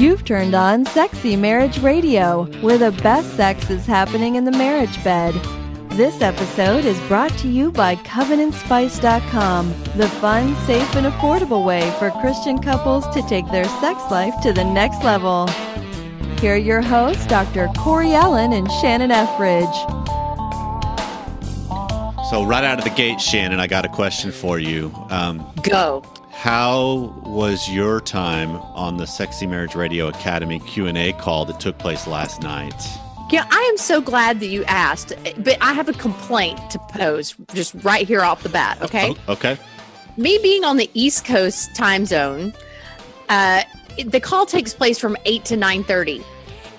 You've turned on Sexy Marriage Radio, where the best sex is happening in the marriage bed. This episode is brought to you by CovenantSpice.com, the fun, safe, and affordable way for Christian couples to take their sex life to the next level. Here are your hosts, Dr. Corey Allen and Shannon Ethridge. So, right out of the gate, Shannon, I got a question for you. Um, Go. How was your time on the Sexy Marriage Radio Academy Q&A call that took place last night? Yeah, I am so glad that you asked, but I have a complaint to pose just right here off the bat. Okay. Oh, okay. Me being on the East Coast time zone, uh, the call takes place from 8 to 9.30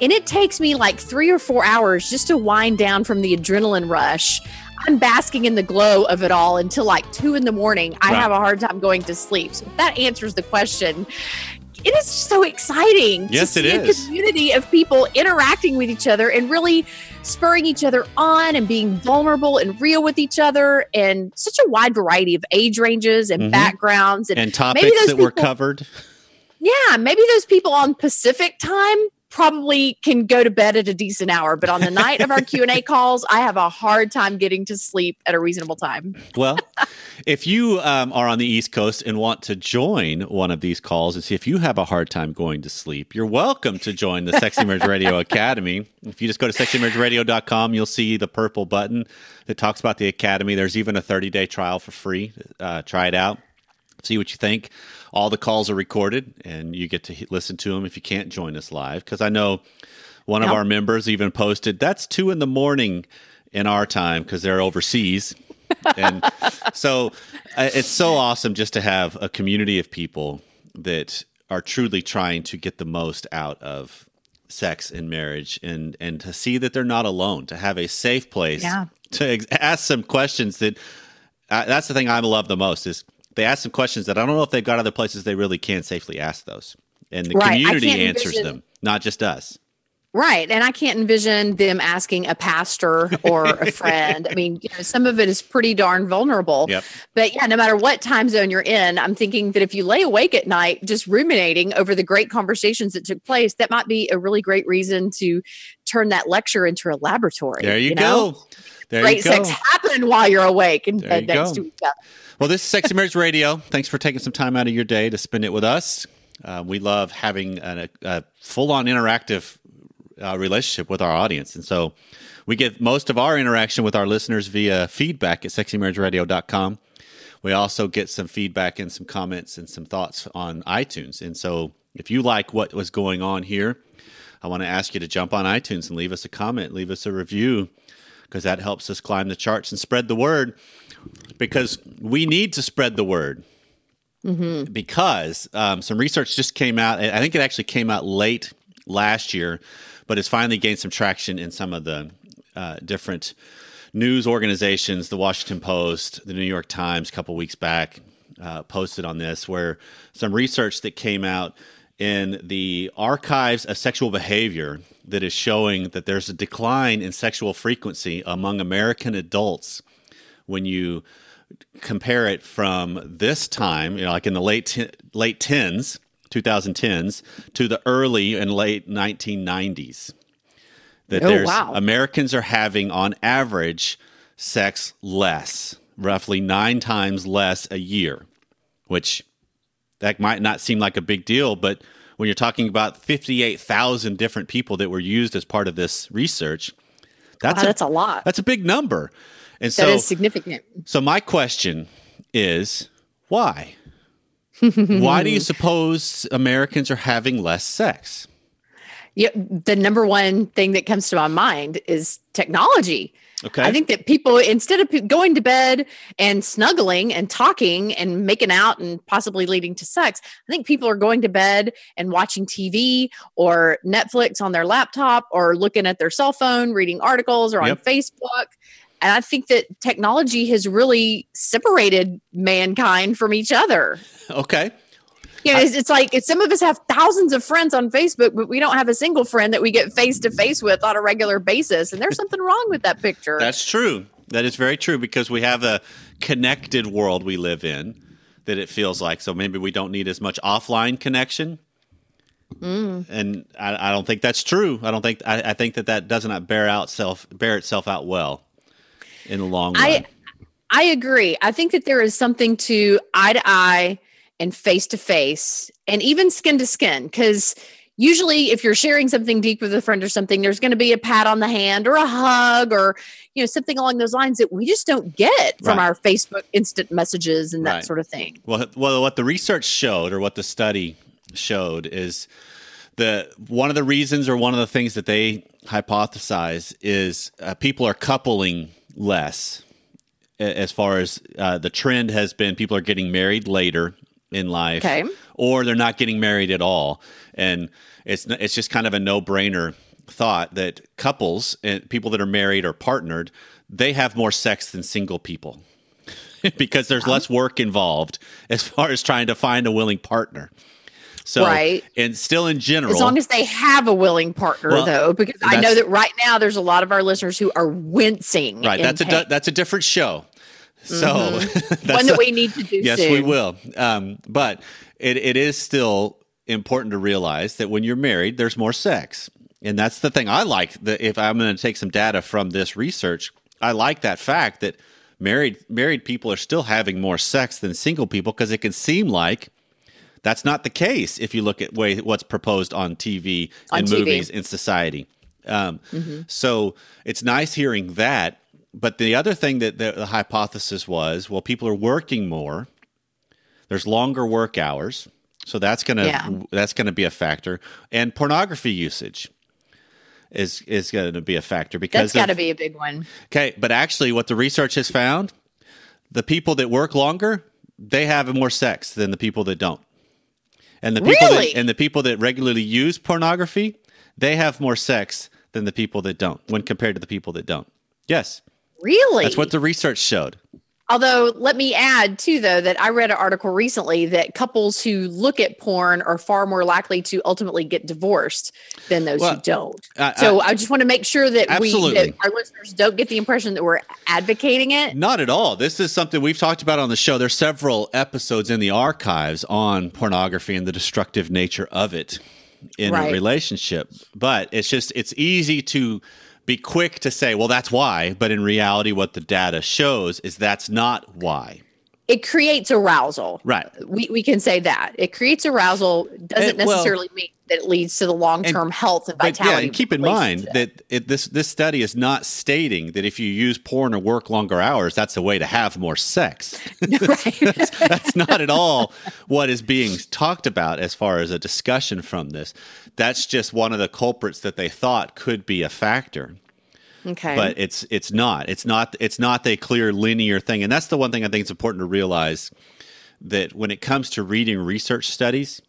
and it takes me like three or four hours just to wind down from the adrenaline rush i'm basking in the glow of it all until like two in the morning i Right. have a hard time going to sleep so that answers the question it is so exciting Yes, to see is. a community of people interacting with each other and really spurring each other on and being vulnerable and real with each other and such a wide variety of age ranges and Mhm. backgrounds and And topics those that were covered? yeah, maybe those people on Pacific time probably can go to bed at a decent hour, but on the night of our Q&A calls, I have a hard time getting to sleep at a reasonable time. Well, if you um, are on the East Coast and want to join one of these calls and see if you have a hard time going to sleep, you're welcome to join the Sexy Marriage Radio Academy. If you just go to sexymarriageradio.com, you'll see the purple button that talks about the Academy. There's even a 30 day trial for free. Uh, try it out, see what you think. All the calls are recorded and you get to listen to them if you can't join us live. Because I know one of our members even posted that's two in the morning in our time because they're overseas and so uh, it's so awesome just to have a community of people that are truly trying to get the most out of sex and marriage and and to see that they're not alone to have a safe place Yeah. to ex- ask some questions that uh, that's the thing I love the most is they ask some questions that I don't know if they've got other places they really can safely ask those and the Right. Community answers envision- them not just us Right. And I can't envision them asking a pastor or a friend. I mean, you know, some of it is pretty darn vulnerable. Yep. But yeah, no matter what time zone you're in, I'm thinking that if you lay awake at night just ruminating over the great conversations that took place, that might be a really great reason to turn that lecture into a laboratory. there you, know? go there great sex happen while you're awake There bed next go. to each other. Well, this is Sexy Marriage Radio. Thanks for taking some time out of your day to spend it with us. Uh, we love having a, a full on interactive uh, relationship with our audience. And so we get most of our interaction with our listeners via feedback at sexymarriageradio.com. We also get some feedback and some comments and some thoughts on iTunes. And so if you like what was going on here, I want to ask you to jump on iTunes and leave us a comment, leave us a review, because that helps us climb the charts and spread the word because we need to spread the word. Because um, some research just came out, I think it actually came out late last year, but it's finally gained some traction in some of the uh, different news organizations. The Washington Post, the New York Times, a couple weeks back, uh, posted on this, where some research that came out in the archives of sexual behavior that is showing that there's a decline in sexual frequency among American adults when you compare it from this time, you know, like in the late te- late tens, 2010s, to the early and late 1990s. That Oh, there's wow. Americans are having on average sex less, roughly nine times less a year, which that might not seem like a big deal, but when you're talking about 58,000 different people that were used as part of this research, that's Wow, a, that's a lot. that's a big number. And so that is significant. so my question is why? why do you suppose Americans are having less sex? Yeah, the number one thing that comes to my mind is technology. Okay. I think that people, instead of going to bed and snuggling and talking and making out and possibly leading to sex, I think people are going to bed and watching TV or Netflix on their laptop or looking at their cell phone, reading articles or on Yep. Facebook. And I think that technology has really separated mankind from each other. okay. You know, it's, it's like some of us have thousands of friends on Facebook, but we don't have a single friend that we get face to face with on a regular basis. And there's something wrong with that picture. That's true. That is very true because we have a connected world we live in that it feels like. So maybe we don't need as much offline connection. Mm. and I, I don't think that's true. I don't think I, I think that that does not bear out self bear itself out well in the long run. I I agree. I think that there is something to eye to eye and face to face and even skin to skin because usually if you're sharing something deep with a friend or something there's going to be a pat on the hand or a hug or you know something along those lines that we just don't get from Right. our facebook instant messages and that Right. sort of thing Well, well, what the research showed, or what the study showed, is the one of the reasons, or one of the things that they hypothesize is uh, people are coupling less. As far as uh, the trend has been, people are getting married later in life, Okay. or they're not getting married at all, and it's it's just kind of a no brainer thought that couples and people that are married or partnered they have more sex than single people because there's less work involved as far as trying to find a willing partner. So, Right. and still in general, as long as they have a willing partner Well, though because i know that right now there's a lot of our listeners who are wincing right? That's a pain. di- that's a different show. So, that's one that we need to do yes, soon. we will. Um, but it, it is still important to realize that when you're married, there's more sex, and that's the thing. I like that. If I'm going to take some data from this research, I like that fact that married married people are still having more sex than single people because it can seem like that's not the case if you look at way what's proposed on TV On and TV. movies in society. Um, Mm-hmm. So it's nice hearing that. But the other thing that the, the hypothesis was, well, people are working more. There's longer work hours, so that's gonna Yeah. that's gonna be a factor. And pornography usage is is going to be a factor because that's got to be a big one Okay, but actually, what the research has found, the people that work longer, they have more sex than the people that don't. And the people Really? that, and the people that regularly use pornography, they have more sex than the people that don't when compared to the people that don't. Yes, really that's what the research showed. Although, let me add too, though, that I read an article recently that couples who look at porn are far more likely to ultimately get divorced than those Well, who don't. I- so I, just want to make sure that we, Absolutely. that our listeners, don't get the impression that we're advocating it. Not at all. This is something we've talked about on the show. There's several episodes in the archives on pornography and the destructive nature of it in a relationship. But it's just it's easy to be quick to say, well, that's why. But in reality, what the data shows is that's not why. It creates arousal. Right. We, we can say that it creates arousal. Doesn't well- necessarily mean that it leads to the long term health and But vitality. yeah, and keep in mind that it, this this study is not stating that if you use porn or work longer hours, that's a way to have more sex. right. That's not at all what is being talked about as far as a discussion from this. That's just one of the culprits that they thought could be a factor, okay. but it's it's not. It's not. It's not a clear linear thing, and that's the one thing I think it's important to realize that when it comes to reading research studies,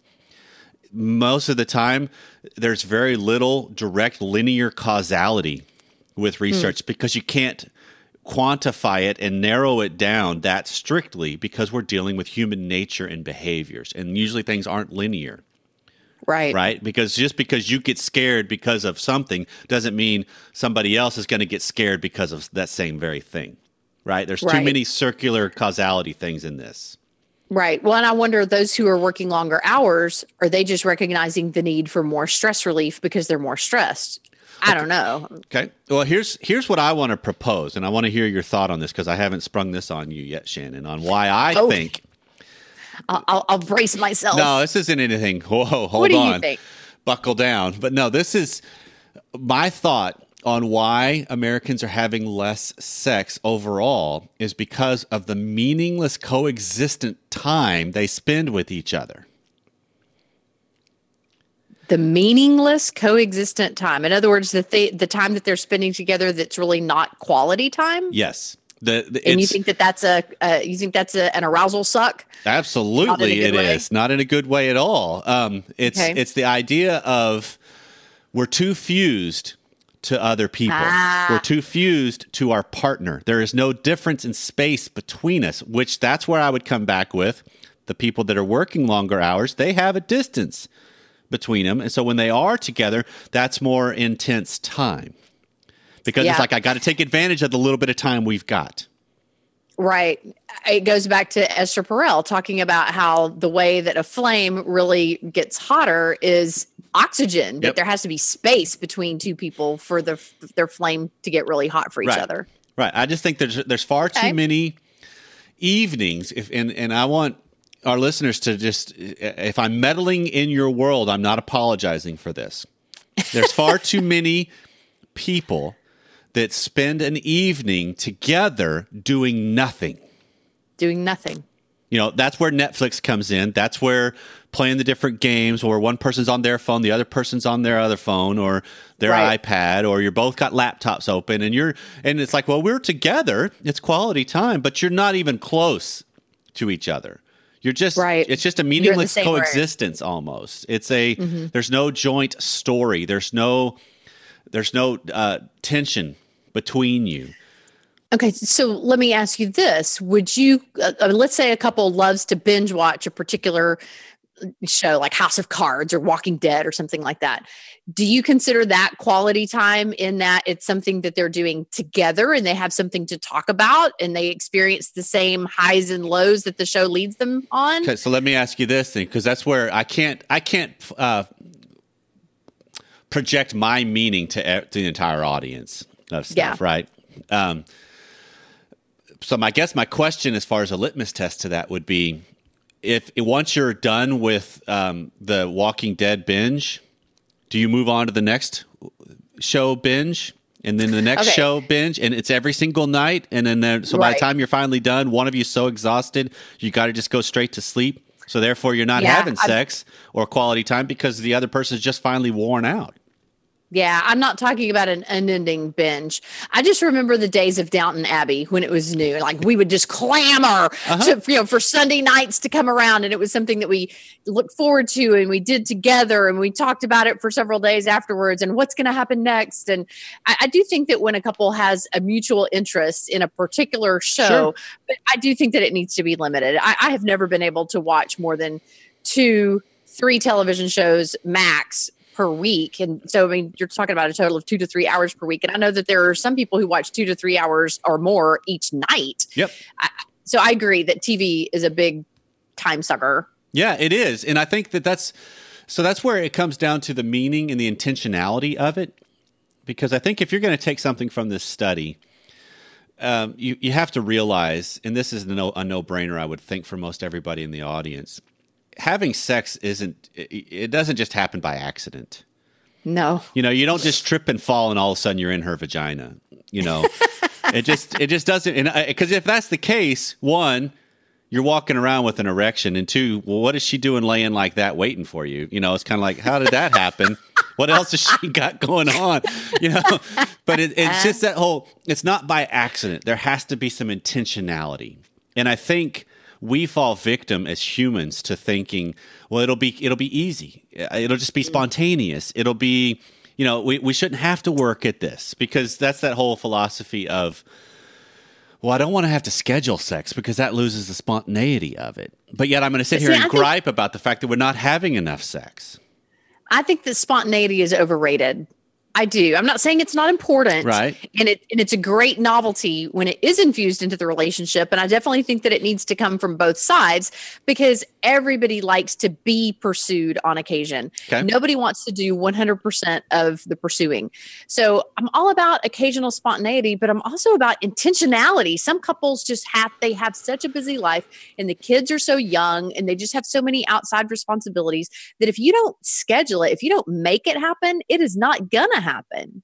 most of the time there's very little direct linear causality with hmm. research because you can't quantify it and narrow it down that strictly because we're dealing with human nature and behaviors and usually things aren't linear right. right because just because you get scared because of something doesn't mean somebody else is going to get scared because of that same very thing right there's too many circular causality things in this Right. Well, and I wonder those who are working longer hours, are they just recognizing the need for more stress relief because they're more stressed? I don't know. Okay. Well, here's here's what I want to propose, and I want to hear your thought on this because I haven't sprung this on you yet, Shannon, on why I Oh. think. I'll, I'll, I'll brace myself. No, this isn't anything. Whoa, hold what do on. you think? Buckle down. But no, this is my thought on why Americans are having less sex overall is because of the meaningless coexistent time they spend with each other. The meaningless coexistent time. In other words, the th- the time that they're spending together that's really not quality time. Yes. The, the, And you think that that's a uh, you think that's a, an arousal suck? Absolutely, it way? is not in a good way at all. Um, it's Okay. it's the idea of we're too fused to other people. Ah. We're too fused to our partner. There is no difference in space between us. Which that's where I would come back with the people that are working longer hours. They have a distance between them, and so when they are together, that's more intense time because Yeah. it's like I got to take advantage of the little bit of time we've got. Right. It goes back to Esther Perel talking about how the way that a flame really gets hotter is oxygen that there has to be space between two people for the their flame to get really hot for each Right. other. Right. I just think there's there's far too Okay. many evenings if and and I want our listeners to just if I'm meddling in your world, I'm not apologizing for this. There's far too many people that spend an evening together doing nothing. Doing nothing. You know, that's where Netflix comes in. That's where playing the different games, or one person's on their phone, the other person's on their other phone, or their Right. iPad, or you're both got laptops open, and you're and it's like, well, we're together. It's quality time, but you're not even close to each other. You're just Right. It's just a meaningless coexistence almost. It's a Mm-hmm. there's no joint story. There's no there's no uh, tension between you. Okay, so let me ask you this: Would you, uh, uh, let's say, a couple loves to binge watch a particular uh, show, like House of Cards or Walking Dead or something like that? Do you consider that quality time in that it's something that they're doing together and they have something to talk about and they experience the same highs and lows that the show leads them on? Okay, so let me ask you this thing, because that's where I can't I can't uh, project my meaning to, to the entire audience of stuff, Yeah. right? Um, so my guess my question as far as a litmus test to that would be if once you're done with um, the Walking Dead binge, do you move on to the next show binge? And then the next Okay. show binge, and it's every single night. And then, there, so by the time you're finally done, one of you's so exhausted, you got to just go straight to sleep. So therefore, you're not Yeah, having I'm- sex or quality time because the other person's just finally worn out. Yeah, I'm not talking about an unending binge. I just remember the days of Downton Abbey when it was new. Like we would just clamor uh-huh. to, you know, for Sunday nights to come around, and it was something that we looked forward to, and we did together, and we talked about it for several days afterwards, and what's going to happen next. And I, I do think that when a couple has a mutual interest in a particular show, Sure. but I do think that it needs to be limited. I, I have never been able to watch more than two, three television shows max per week. And so, I mean, you're talking about a total of two to three hours per week. And I know that there are some people who watch two to three hours or more each night. Yep. So I agree that TV is a big time sucker. Yeah, it is. And I think that that's so that's where it comes down to the meaning and the intentionality of it. Because I think if you're going to take something from this study, um, you, you have to realize, and this is a no, a no brainer, I would think, for most everybody in the audience, having sex isn't, it, doesn't just happen by accident. No. You know, you don't just trip and fall and all of a sudden you're in her vagina. You know, it just it just doesn't. And because if that's the case, one, you're walking around with an erection, and two, well, what is she doing laying like that waiting for you? You know, it's kind of like, how did that happen? what else has she got going on? You know, but it, it's just that whole. It's not by accident. There has to be some intentionality, and I think we fall victim as humans to thinking, well, it'll be it'll be easy. Uh, it'll just be spontaneous. It'll be, you know, we, we shouldn't have to work at this because that's that whole philosophy of, well, I don't want to have to schedule sex because that loses the spontaneity of it. But yet I'm going to sit See, here I and think- gripe about the fact that we're not having enough sex. I think that spontaneity is overrated. I do. I'm not saying it's not important. Right. And it and it's a great novelty when it is infused into the relationship. And I definitely think that it needs to come from both sides because everybody likes to be pursued on occasion. Okay. Nobody wants to do 100% of the pursuing. So I'm all about occasional spontaneity, but I'm also about intentionality. Some couples just have, they have such a busy life and the kids are so young and they just have so many outside responsibilities that if you don't schedule it, if you don't make it happen, it is not gonna happen.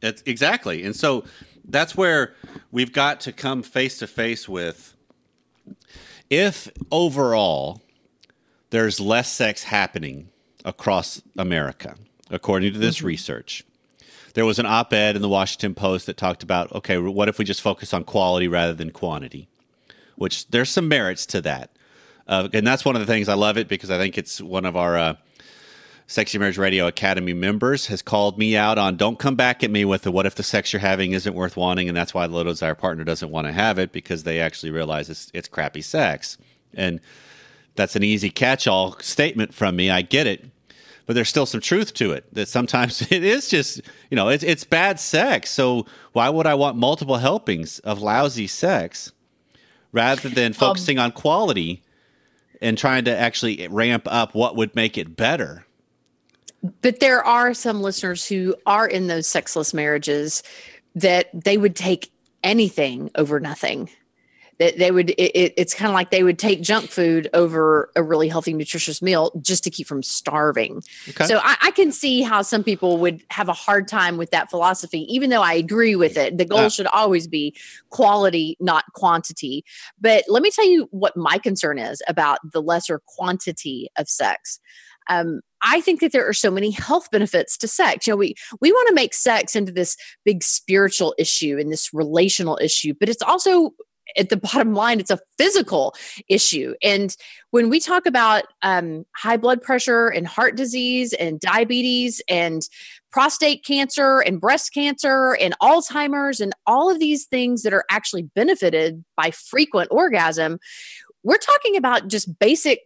That's exactly. And so that's where we've got to come face to face with if overall there's less sex happening across America, according to this research. There was an op ed in the Washington Post that talked about okay, what if we just focus on quality rather than quantity? Which there's some merits to that. Uh, and that's one of the things I love it because I think it's one of our uh, Sexy Marriage Radio Academy members has called me out on don't come back at me with the what if the sex you're having isn't worth wanting and that's why the low desire partner doesn't want to have it because they actually realize it's, it's crappy sex. And that's an easy catch all statement from me. I get it. But there's still some truth to it that sometimes it is just, you know, it's, it's bad sex. So why would I want multiple helpings of lousy sex rather than um, focusing on quality and trying to actually ramp up what would make it better? But there are some listeners who are in those sexless marriages that they would take anything over nothing. That they would it, it's kind of like they would take junk food over a really healthy nutritious meal just to keep from starving. Okay. so I, I, can see how some people would have a hard time with that philosophy even though i agree with it. The goal should always be quality not quantity. But let me tell you what my concern is about the lesser quantity of sex. Um, I think that there are so many health benefits to sex. You know, we we want to make sex into this big spiritual issue and this relational issue, but it's also at the bottom line, it's a physical issue. And when we talk about um, high blood pressure and heart disease and diabetes and prostate cancer and breast cancer and Alzheimer's and all of these things that are actually benefited by frequent orgasm, we're talking about just basic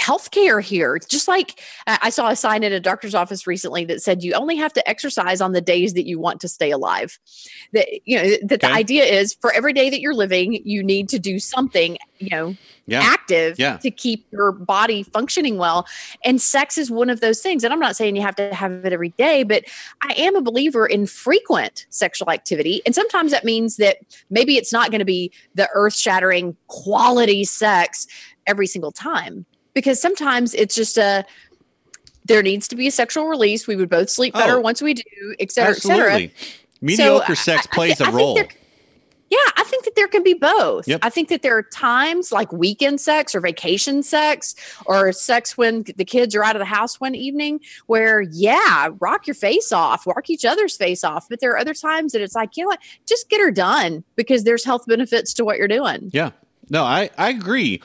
healthcare here. Just like I saw a sign in a doctor's office recently that said you only have to exercise on the days that you want to stay alive. That you know that okay. the idea is for every day that you're living, you need to do something, you know, yeah. active yeah. to keep your body functioning well. And sex is one of those things. And I'm not saying you have to have it every day, but I am a believer in frequent sexual activity. And sometimes that means that maybe it's not going to be the earth-shattering quality sex every single time because sometimes it's just a there needs to be a sexual release. We would both sleep better oh, once we do, et cetera, absolutely. et cetera. Mediocre so sex I, plays a role. Yeah, I think that there can be both. Yep. I think that there are times like weekend sex or vacation sex or sex when the kids are out of the house one evening where, yeah, rock your face off, rock each other's face off. But there are other times that it's like, you know what, just get her done because there's health benefits to what you're doing. Yeah. No, I, I agree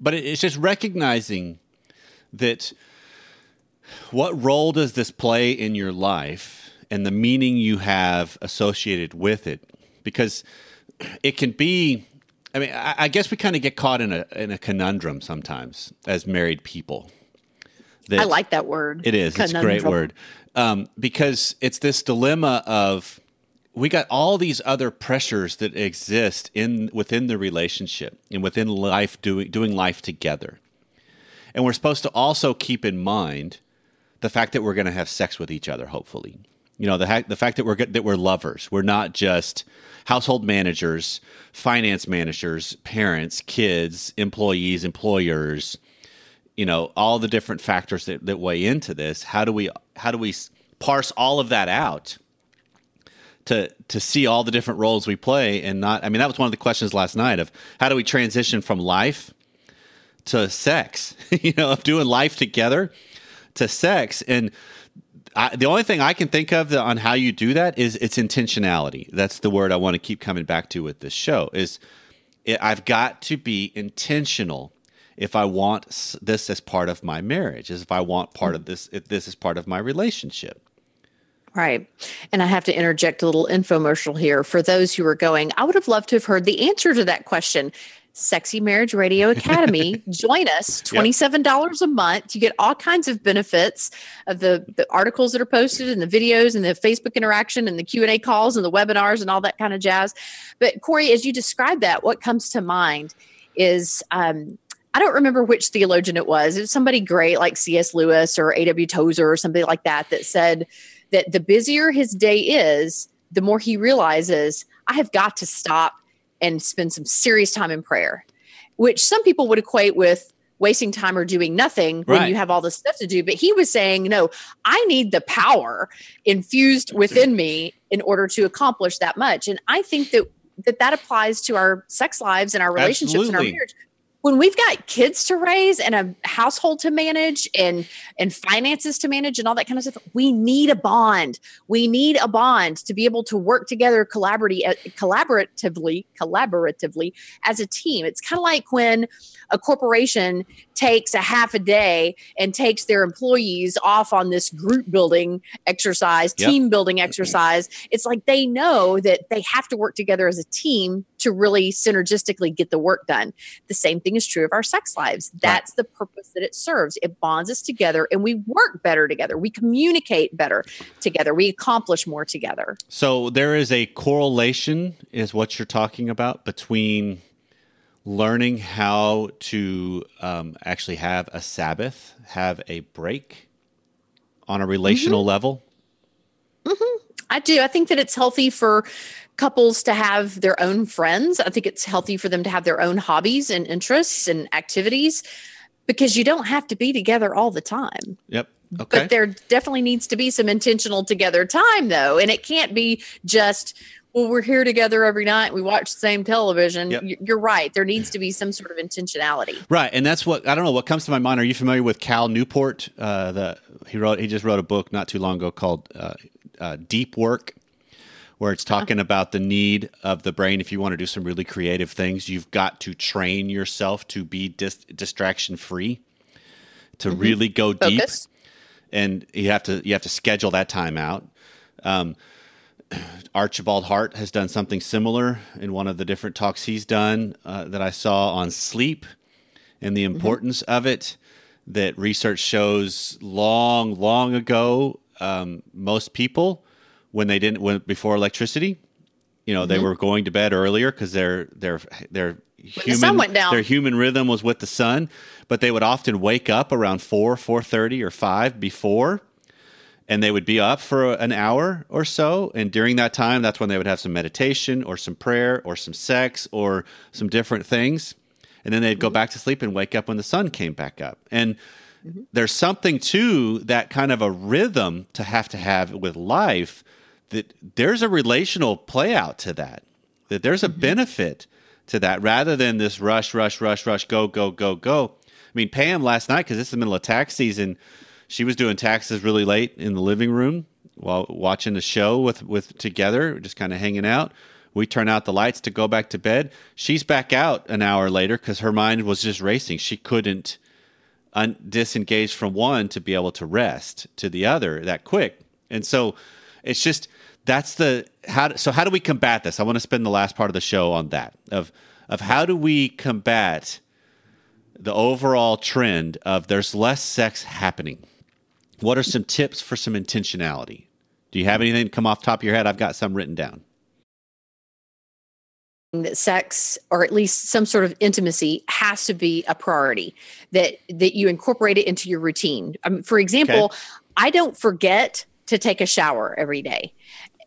but it's just recognizing that what role does this play in your life and the meaning you have associated with it? Because it can be i mean i, guess we kind of get caught in a in a conundrum sometimes as married people. I like that word it is conundrum. it's a great word. Um, because it's this dilemma of we got all these other pressures that exist in within the relationship and within life doing doing life together. And we're supposed to also keep in mind the fact that we're going to have sex with each other hopefully. You know, the ha- the fact that we're that we're lovers. We're not just household managers, finance managers, parents, kids, employees, employers, you know, all the different factors that, that weigh into this. How do we how do we parse all of that out? To to see all the different roles we play and not I mean that was one of the questions last night of how do we transition from life to sex you know of doing life together to sex and I, the only thing I can think of on how you do that is it's intentionality. That's the word I want to keep coming back to with this show. Is I've got to be intentional if I want this as part of my marriage, as if I want part of this, if this is part of my relationship. Right. And I have to interject a little infomercial here for those who are going, I would have loved to have heard the answer to that question. Sexy Marriage Radio Academy. Join us, $27 yep. a month. You get all kinds of benefits of the, the articles that are posted and the videos and the Facebook interaction and the Q&A calls and the webinars and all that kind of jazz. But Corey, as you describe that, what comes to mind is um, I don't remember which theologian it was. It was somebody great like C.S. Lewis or A.W. Tozer or somebody like that that said – that the busier his day is, the more he realizes I have got to stop and spend some serious time in prayer, which some people would equate with wasting time or doing nothing when right. you have all this stuff to do. But he was saying, no, I need the power infused within me in order to accomplish that much. And I think that that that applies to our sex lives and our relationships Absolutely. and our marriage when we've got kids to raise and a household to manage and and finances to manage and all that kind of stuff we need a bond. We need a bond to be able to work together collaboratively uh, collaboratively collaboratively as a team. It's kind of like when a corporation takes a half a day and takes their employees off on this group building exercise, yep. team building exercise, it's like they know that they have to work together as a team to really synergistically get the work done. The same thing is true of our sex lives. That's right. the purpose that it serves. It bonds us together and we work better together. We communicate better together. We accomplish more together. So there is a correlation is what you're talking about between learning how to um, actually have a Sabbath, have a break on a relational level? I do. I think that it's healthy for couples to have their own friends. I think it's healthy for them to have their own hobbies and interests and activities because you don't have to be together all the time. Yep. Okay. But there definitely needs to be some intentional together time though. And it can't be just, well, we're here together every night. We watch the same television. Yep. You're right. There needs to be some sort of intentionality. Right, and that's what I don't know. What comes to my mind? Are you familiar with Cal Newport? Uh, the he wrote he just wrote a book not too long ago called uh, uh, Deep Work, where it's talking about the need of the brain. If you want to do some really creative things, you've got to train yourself to be dis- distraction free, to really go deep, and you have to you have to schedule that time out. Um, Archibald Hart has done something similar in one of the different talks he's done uh, that I saw on sleep and the importance of it. That research shows long, long ago, um, most people when they didn't when before electricity, you know, they were going to bed earlier because their their their human down. their human rhythm was with the sun, but they would often wake up around four, four thirty, or five before and they would be up for an hour or so. And during that time that's when they would have some meditation or some prayer or some sex or some different things. And then they'd go back to sleep and wake up when the sun came back up. And mm-hmm. there's something to that kind of a rhythm to have to have with life that there's a relational play out to that that there's a mm-hmm. benefit to that rather than this rush rush rush rush go go go go. I mean pam last night because it's the middle of tax season she was doing taxes really late in the living room while watching the show with with together just kind of hanging out. We turn out the lights to go back to bed. She's back out an hour later because her mind was just racing. She couldn't un- disengage from one to be able to rest to the other that quick. And so it's just that's the how so how do we combat this? I want to spend the last part of the show on that of of how do we combat the overall trend of there's less sex happening what are some tips for some intentionality? Do you have anything come off the top of your head? I've got some written down. That sex or at least some sort of intimacy has to be a priority that that you incorporate it into your routine. Um, for example i don't forget to take a shower every day.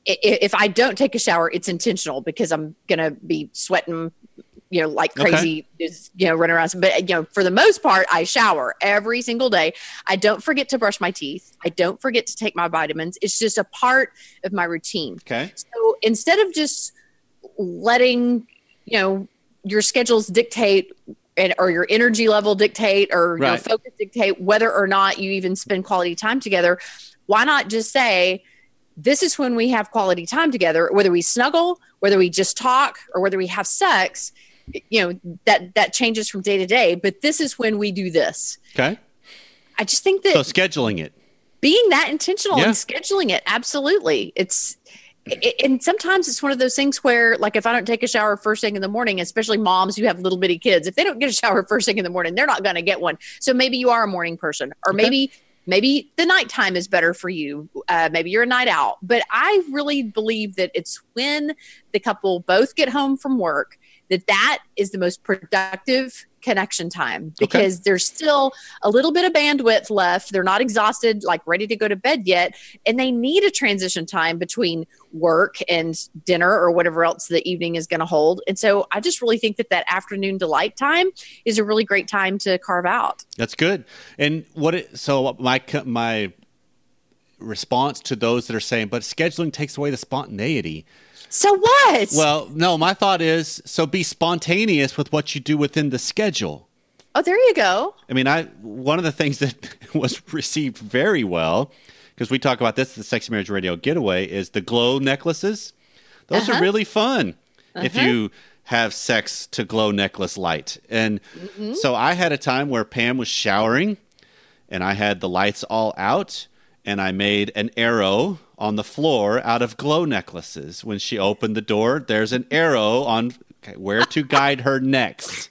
If i don't take a shower it's intentional because i'm gonna be sweating you know like Okay. crazy just, you know running around. But you know for the most part i shower every single day. I don't forget to brush my teeth. I don't forget to take my vitamins. It's just a part of my routine. Okay. So instead of just letting, you know, your schedules dictate and or your energy level dictate or your Right. focus dictate whether or not you even spend quality time together, why not just say, this is when we have quality time together, whether we snuggle, whether we just talk, or whether we have sex, you know, that that changes from day to day. But this is when we do this. okay I just think that so scheduling it being that intentional Yeah. and scheduling it absolutely it's it, and sometimes it's one of those things where like if i don't take a shower first thing in the morning especially moms who have little bitty kids if they don't get a shower first thing in the morning they're not going to get one so maybe you are a morning person or Okay. maybe maybe the nighttime is better for you uh, maybe you're a night out but i really believe that it's when the couple both get home from work that that is the most productive connection time because there's still a little bit of bandwidth left. They're not exhausted like ready to go to bed yet and they need a transition time between work and dinner or whatever else the evening is going to hold. And so i just really think that that afternoon delight time is a really great time to carve out. That's good. And what it, so my my response to those that are saying, but scheduling takes away the spontaneity. so what Well, no, my thought is so be spontaneous with what you do within the schedule. oh there you go I mean, I one of the things that was received very well because we talk about this at the Sexy Marriage Radio Getaway is the glow necklaces. Those are Uh-huh. really fun if you have sex to glow necklace light. And so I had a time where Pam was showering and I had the lights all out and I made an arrow on the floor out of glow necklaces. When she opened the door, there's an arrow on okay, where to guide her next.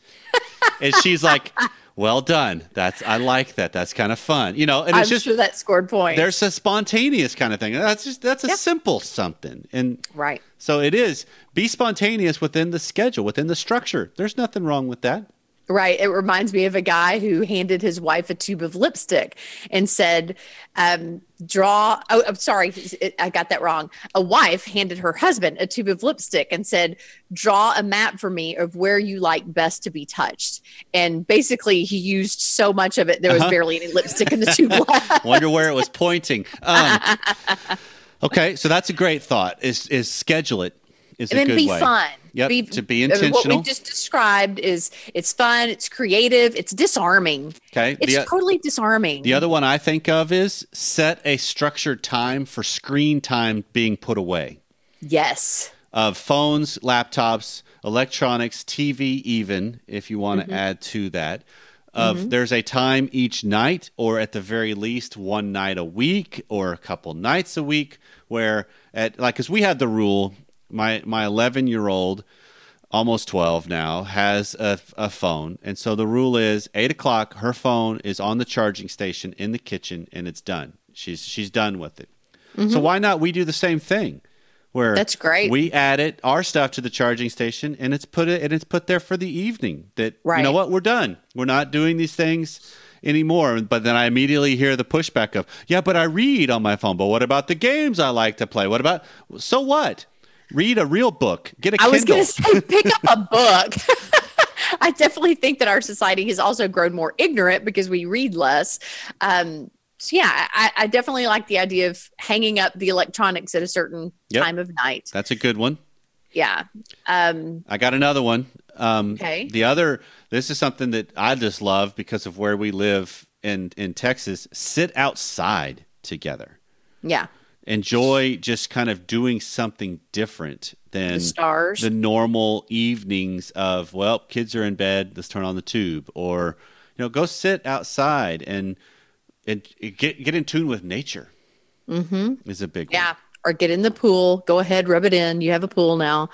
and she's like, "Well done. That's I like that. That's kind of fun." You know, and i'm it's just sure that scored points there's a spontaneous kind of thing. That's just that's a Yeah. simple something. And right so it is be spontaneous within the schedule, within the structure. There's nothing wrong with that. Right. It reminds me of a guy who handed his wife a tube of lipstick and said, um, draw. Oh, I'm sorry. I got that wrong. A wife handed her husband a tube of lipstick and said, draw a map for me of where you like best to be touched. And basically, he used so much of it, there was Uh-huh. barely any lipstick in the tube left. Wonder where it was pointing. Um, okay, so that's a great thought. Is is schedule it is and a then good be way. fun. Yep, to be I mean, What intentional. we just described is it's fun, it's creative, it's disarming. Okay, It's the, totally disarming. the other one I think of is set a structured time for screen time being put away yes. of phones, laptops, electronics, TV, even if you want to Mm-hmm. add to that. Of there's a time each night, or at the very least one night a week, or a couple nights a week, where at like because we had the rule. My my 11 year old, almost 12 now, has a, a phone, and so the rule is eight o'clock. Her phone is on the charging station in the kitchen, and it's done. She's she's done with it. So why not we do the same thing? Where Mm-hmm. That's great. We add it our stuff to the charging station, and it's put it and it's put there for the evening. That right. you know what we're done. We're not doing these things anymore. But then I immediately hear the pushback of, yeah, but I read on my phone. But what about the games I like to play? What about so what? Read a real book. Get a I Kindle. I was going to say, pick up a book. I definitely think that our society has also grown more ignorant because we read less. Um, so yeah, I, I definitely like the idea of hanging up the electronics at a certain Yep. time of night. That's a good one. Yeah. Um, I got another one. Um, Okay. The other, this is something that I just love because of where we live in in Texas. Sit outside together. yeah. Enjoy just kind of doing something different than The stars. the normal evenings of well, kids are in bed. Let's turn on the tube, or you know, go sit outside and and get get in tune with nature. Mm-hmm. Is a big one. yeah. Or get in the pool. Go ahead, rub it in. You have a pool now.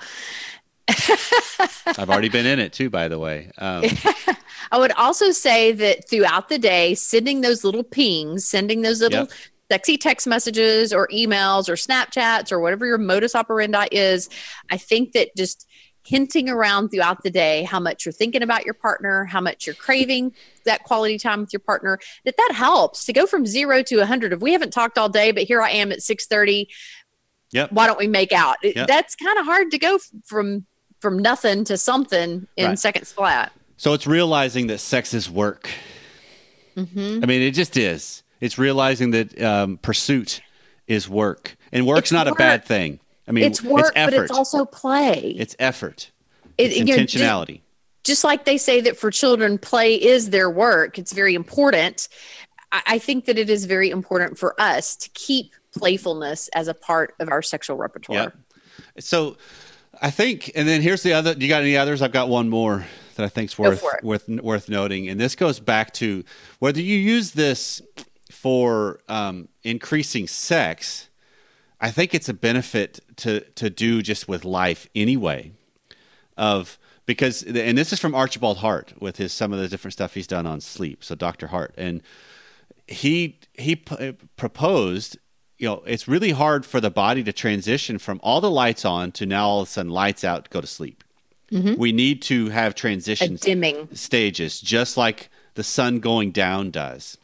I've already been in it too, by the way. Um, I would also say that throughout the day, sending those little pings, sending those little Yep. Sexy text messages or emails or Snapchats or whatever your modus operandi is, I think that just hinting around throughout the day how much you're thinking about your partner, how much you're craving that quality time with your partner, that that helps to go from zero to a hundred. If we haven't talked all day, but here I am at six thirty, yep. why don't we make out? Yep. That's kind of hard to go from from nothing to something in Right. seconds flat. So it's realizing that sex is work. Mm-hmm. I mean, it just is. It's realizing that um, pursuit is work, and work's It's not a bad thing. I mean, it's work, effort. but it's also play. It's effort. It- It's you know, ju- intentionality. just like they say that for children, play is their work. It's very important. I, I think that it is very important for us to keep playfulness as a part of our sexual repertoire. Yep. So I think, and then here's the other. You got any others? I've got one more that I think's worth worth worth noting, and this goes back to whether you use this for um, increasing sex. I think it's a benefit to to do just with life anyway. Of because and this is from Archibald Hart with his some of the different stuff he's done on sleep. So Dr. Hart and he he p- proposed you know it's really hard for the body to transition from all the lights on to now all of a sudden lights out go to sleep we need to have A transitions dimming. stages just like the sun going down does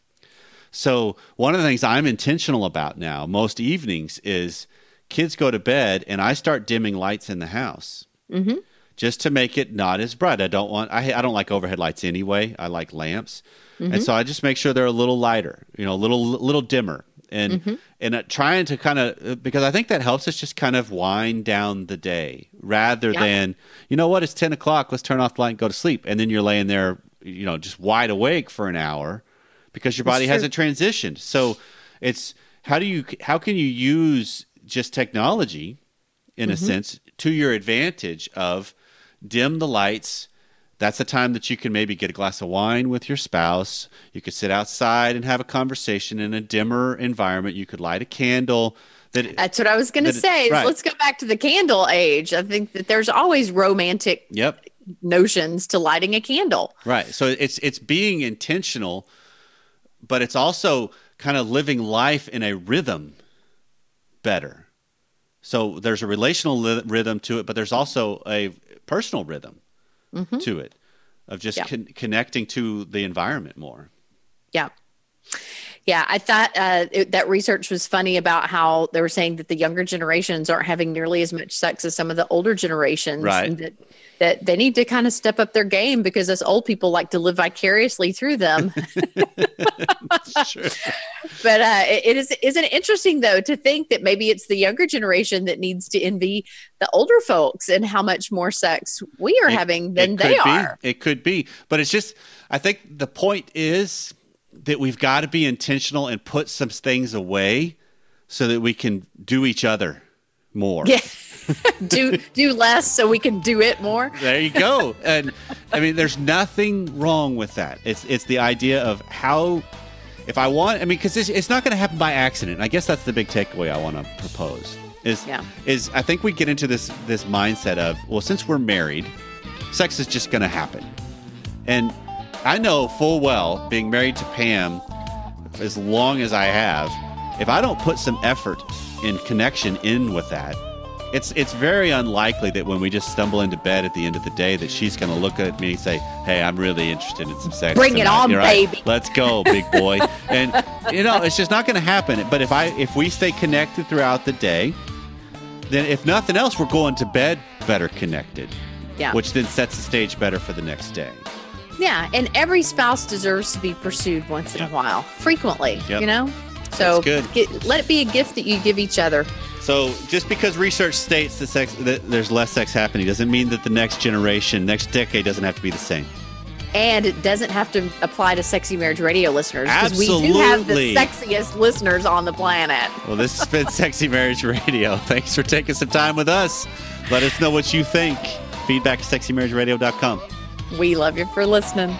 so one of the things i'm intentional about now most evenings is kids go to bed and i start dimming lights in the house mm-hmm. just to make it not as bright. I don't want I I don't like overhead lights anyway. I like lamps. And mm-hmm. so I just make sure they're a little lighter, you know, a little little dimmer. And mm-hmm. and uh, trying to kind of uh, because I think that helps us just kind of wind down the day rather Yeah. than you know what it's ten o'clock let's turn off the light and go to sleep and then you're laying there you know just wide awake for an hour because your That's body true. hasn't transitioned. So it's how do you how can you use just technology in a mm-hmm. sense to your advantage of dim the lights that's the time that you can maybe get a glass of wine with your spouse you could sit outside and have a conversation in a dimmer environment you could light a candle that That's what I was going to That it- say. right. Let's go back to the candle age. I think that there's always romantic yep notions to lighting a candle. Right. So it's it's being intentional, but it's also kind of living life in a rhythm better. So there's a relational li- rhythm to it, but there's also a personal rhythm mm-hmm. to it of just Yeah. con- connecting to the environment more. Yeah. Yeah, I thought uh, it, that research was funny about how they were saying that the younger generations aren't having nearly as much sex as some of the older generations. Right. And that, that they need to kind of step up their game because us old people like to live vicariously through them. Sure. but uh, it, it is isn't it interesting though to think that maybe it's the younger generation that needs to envy the older folks and how much more sex we are having than they be. are. It could be, but it's just. I think the point is that we've got to be intentional and put some things away so that we can do each other more. Yeah. do do less so we can do it more. There you go. and I mean, there's nothing wrong with that. It's it's the idea of how, if I want, I mean, because it's, it's not going to happen by accident. I guess that's the big takeaway I want to propose. Is Yeah. is I think we get into this this mindset of well, since we're married, sex is just going to happen, and I know full well, being married to Pam, as long as I have, if I don't put some effort and connection in with that, it's it's very unlikely that when we just stumble into bed at the end of the day that she's going to look at me and say, "Hey, I'm really interested in some sex." Bring it on, You're right. Let's go, big boy. and you know, it's just not going to happen. But if I if we stay connected throughout the day, then if nothing else, we're going to bed better connected. Yeah. Which then sets the stage better for the next day. Yeah, and every spouse deserves to be pursued once in a while, frequently. Yep. You know, so. Get, let it be a gift that you give each other. So just because research states that sex that there's less sex happening doesn't mean that the next generation, next decade doesn't have to be the same. And it doesn't have to apply to Sexy Marriage Radio listeners because we do have the sexiest listeners on the planet. Well, this has been Sexy Marriage Radio. Thanks for taking some time with us. Let us know what you think. Feedback at sexymarriageradio.com. We love you for listening.